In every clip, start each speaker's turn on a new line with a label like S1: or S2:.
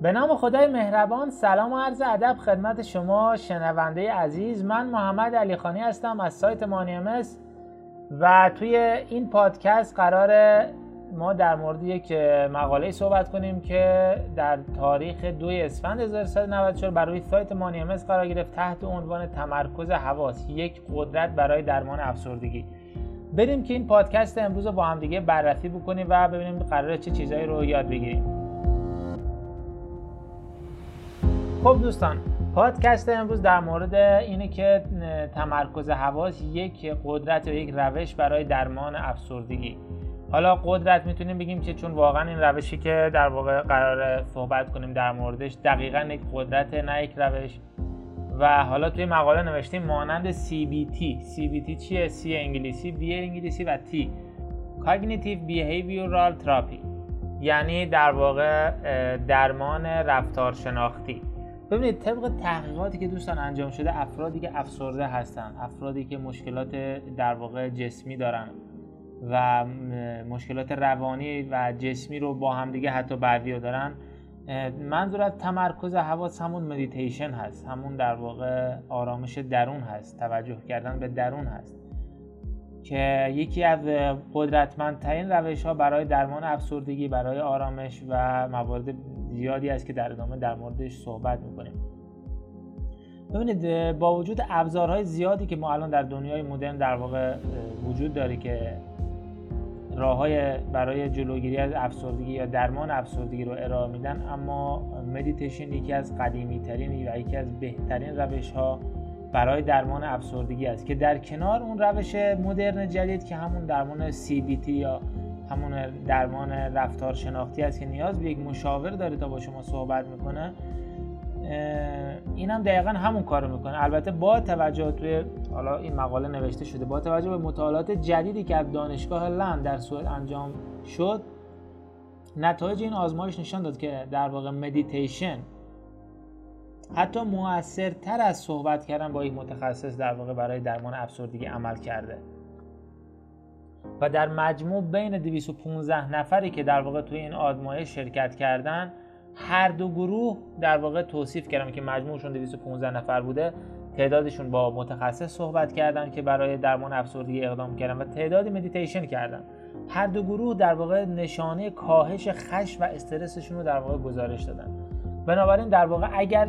S1: به نام خدای مهربان سلام و عرض ادب خدمت شما شنونده عزیز. من محمد علی خانی هستم از سایت مانیمس و توی این پادکست قرار ما در مورد یک مقاله صحبت کنیم که در تاریخ 2 اسفند 1394 برای سایت مانیمس قرار گرفت تحت عنوان تمرکز حواس یک قدرت برای درمان افسردگی. بریم که این پادکست امروز رو با هم دیگه بررسی بکنیم و ببینیم قراره چه چیزایی رو یاد بگیریم. خب دوستان پادکست امروز در مورد اینه که تمرکز حواس یک قدرت و یک روش برای درمان افسردگی. حالا قدرت می‌تونیم بگیم که چون واقعا این روشی که در واقع قرار صحبت کنیم در موردش دقیقا یک قدرت نه یک روش. و حالا توی مقاله نوشتیم مانند CBT CBT چیه؟ C انگلیسی B انگلیسی و T. Cognitive Behavioral Therapy. یعنی در واقع درمان رفتار شناختی ببینید طبق تحقیقاتی که دوستان انجام شده افرادی که افسرده هستن افرادی که مشکلات در واقع جسمی دارن و مشکلات روانی و جسمی رو با همدیگه حتی بعضی دارن منظور از تمرکز حواس همون مدیتیشن هست همون در واقع آرامش درون هست توجه کردن به درون هست. که یکی از قدرتمندترین روش ها برای درمان افسردگی برای آرامش و موارد زیادی است که در ادامه در موردش صحبت می‌کنیم. ببینید با وجود ابزارهای زیادی که ما الان در دنیای مدرن در واقع وجود داره که های برای جلوگیری از افسردگی یا درمان افسردگی رو ارائه میدن اما مدیتیشن یکی از قدیمی ترین و یکی از بهترین روش ها برای درمان افسردگی است که در کنار اون روش مدرن جدید که همون درمان CBT یا همون درمان رفتار شناختی است که نیاز به یک مشاور داره تا با شما صحبت می‌کنه این هم دقیقا همون کارو می‌کنه. البته با توجه توی حالا این مقاله نوشته شده با توجه به مطالعات جدیدی که از دانشگاه لند در سوئد انجام شد نتایج این آزمایش نشان داد که در واقع مدیتیشن حتی موثرتر از صحبت کردن با یک متخصص در واقع برای درمان افسردگی عمل کرده. و در مجموع بین 215 نفری که در واقع توی این آزمایش شرکت کردن هر دو گروه در واقع توصیف کردم که مجموعشون 215 نفر بوده تعدادشون با متخصص صحبت کردن که برای درمان افسردگی اقدام کردن و تعدادی مدیتیشن کردن. هر دو گروه در واقع نشانه کاهش خش و استرسشون رو در واقع گزارش دادن. بنابراین در واقع اگر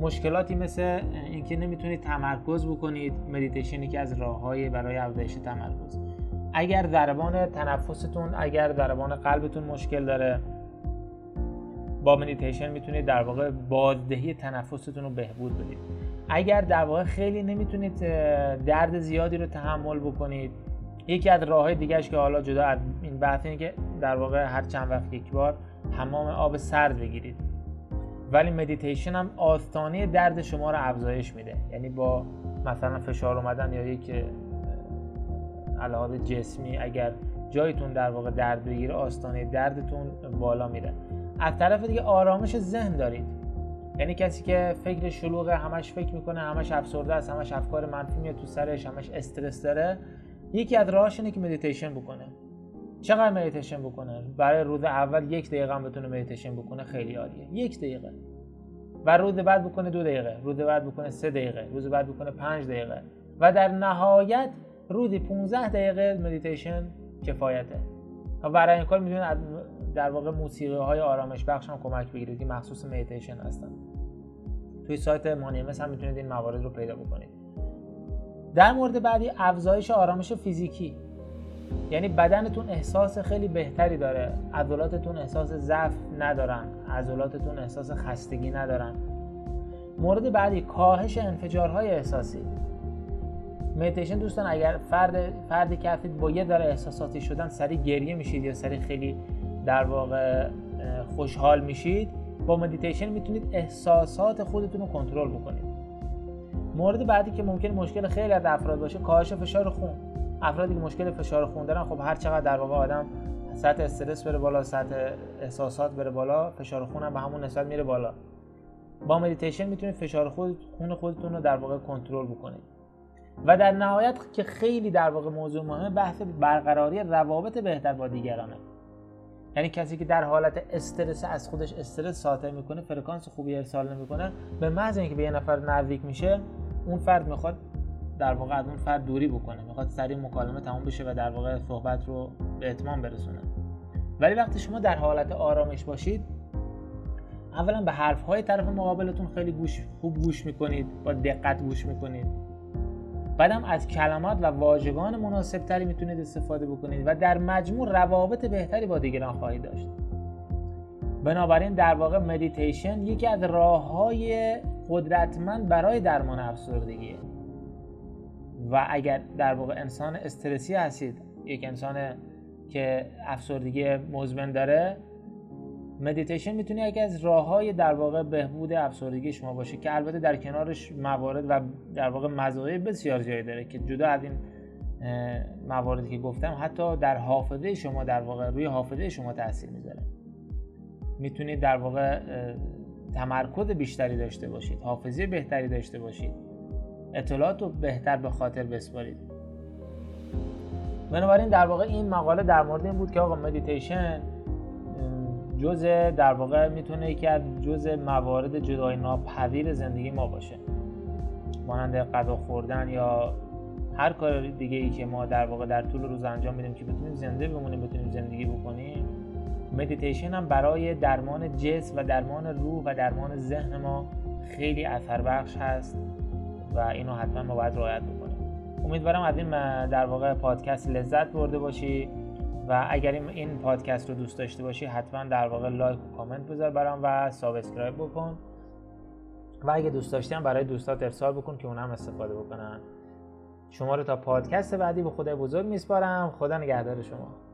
S1: مشکلاتی مثل اینکه نمی‌تونید تمرکز بکنید مدیتیشن یکی از راههای برای افزایش تمرکز. اگر ضربان تنفستون اگر ضربان قلبتون مشکل داره با مدیتیشن می‌تونید در واقع بازدهی تنفستون رو بهبود بدید. اگر در واقع خیلی نمی‌تونید درد زیادی رو تحمل بکنید یکی از راه های که حالا جدا از این بحث اینه که در واقع هر چند وقت یک بار حمام آب سرد بگیرید. ولی مدیتیشن هم آستانه درد شما رو افزایش میده. یعنی با مثلا فشار اومدن یا یک علاقه جسمی اگر جایتون در واقع درد بگیره آستانه دردتون بالا میره. از طرف دیگه آرامش ذهن دارید. یعنی کسی که فکر شلوغه همش فکر می‌کنه همش افسرده است همش افکار منفی میاد تو سرش همش استرس داره یکی از راهاش اینه که مدیتیشن بکنه. چقدر مدیتیشن بکنه؟ برای روز اول یک دقیقه هم بتونه مدیتیشن بکنه خیلی عالیه. یک دقیقه. و روز بعد بکنه دو دقیقه. روز بعد بکنه سه دقیقه. روز بعد بکنه پنج دقیقه. و در نهایت روزی 15 دقیقه مدیتیشن کفایته. و برای این کار می‌تونید در واقع موسیقی های آرامش بخش هم کمک بگیرید که مخصوص مدیتیشن هستن. توی سایت مانیمس هم می‌تونید این موارد رو پیدا بکنید. در مورد بعدی افزایش آرامش فیزیکی. یعنی بدنتون احساس خیلی بهتری داره. عضلاتتون احساس ضعف ندارن. عضلاتتون احساس خستگی ندارن. مورد بعدی کاهش انفجارهای احساسی. مدیتیشن دوستان اگر فرد فردی که هستید با یه داره احساساتی شدن سریع گریه میشید یا سریع خیلی در واقع خوشحال میشید با مدیتیشن می‌تونید احساسات خودتون رو کنترل بکنید. مورد بعدی که ممکنه مشکل خیلی از افراد باشه کاهش فشار خون. افرادی که مشکل فشار خون دارن خب هر چقدر در واقع آدم سطح استرس بره بالا سطح احساسات بره بالا فشار خون هم به همون نسبت میره بالا. با مدیتیشن می‌تونید فشار خود خون خودتون رو در واقع کنترل بکنید و در نهایت که خیلی در واقع موضوع مهمه بحث برقراری روابط بهتر با دیگرانه. یعنی کسی که در حالت استرس از خودش استرس ساطع می‌کنه فرکانس خوبی ارسال نمی‌کنه به محض اینکه به یه نفر نزدیک میشه اون فرد می‌خواد در واقع از اون فرد دوری بکنه. می‌خواد سریع مکالمه تموم بشه و در واقع صحبت رو به اتمام برسونه. ولی وقتی شما در حالت آرامش باشید اولا به حرف های طرف مقابلتون خیلی گوش خوب گوش می‌کنید با دقت گوش می‌کنید. بعدم از کلمات و واژگان مناسب تری می‌تونید استفاده بکنید و در مجموع روابط بهتری با دیگران خواهید داشت. بنابراین در واقع مدیتیشن یکی از راه های قدرتمند برای درمان افسردگیه. و اگر در واقع انسان استرسی هستید یک انسان که افسردگی مزمن داره مدیتیشن می‌تونه یکی از راه های در واقع بهبود افسردگی شما باشه که البته در کنارش موارد و در واقع مزایای بسیار زیادی داره که جدا از این مواردی که گفتم حتی در حافظه شما در واقع روی حافظه شما تاثیر می‌ذاره. می‌تونید در واقع تمرکز بیشتری داشته باشید حافظه بهتری داشته باشید. اطلاعات رو بهتر به خاطر بسپارید. بنابراین در واقع این مقاله در مورد این بود که آقا مدیتیشن جز در واقع می‌تونه یکی از جز موارد جدای ناپذیر زندگی ما باشه. مانند غذا خوردن یا هر کار دیگه ای که ما در واقع در طول روز انجام میدیم که بتونیم زنده بمونیم بتونیم زندگی بکنیم. مدیتیشن هم برای درمان جسم و درمان روح و درمان ذهن ما خیلی اثر بخش هست. و اینو حتما ما باید رعایت بکنیم. امیدوارم از این در واقع پادکست لذت برده باشی و اگر این پادکست رو دوست داشته باشی حتما در واقع لایک و کامنت بذار برام و subscribe بکن. و اگه دوست داشتی هم برای دوستات ارسال بکن که اونم استفاده بکنن. شما رو تا پادکست بعدی به خدای بزرگ میسپارم. خدا نگهدار شما.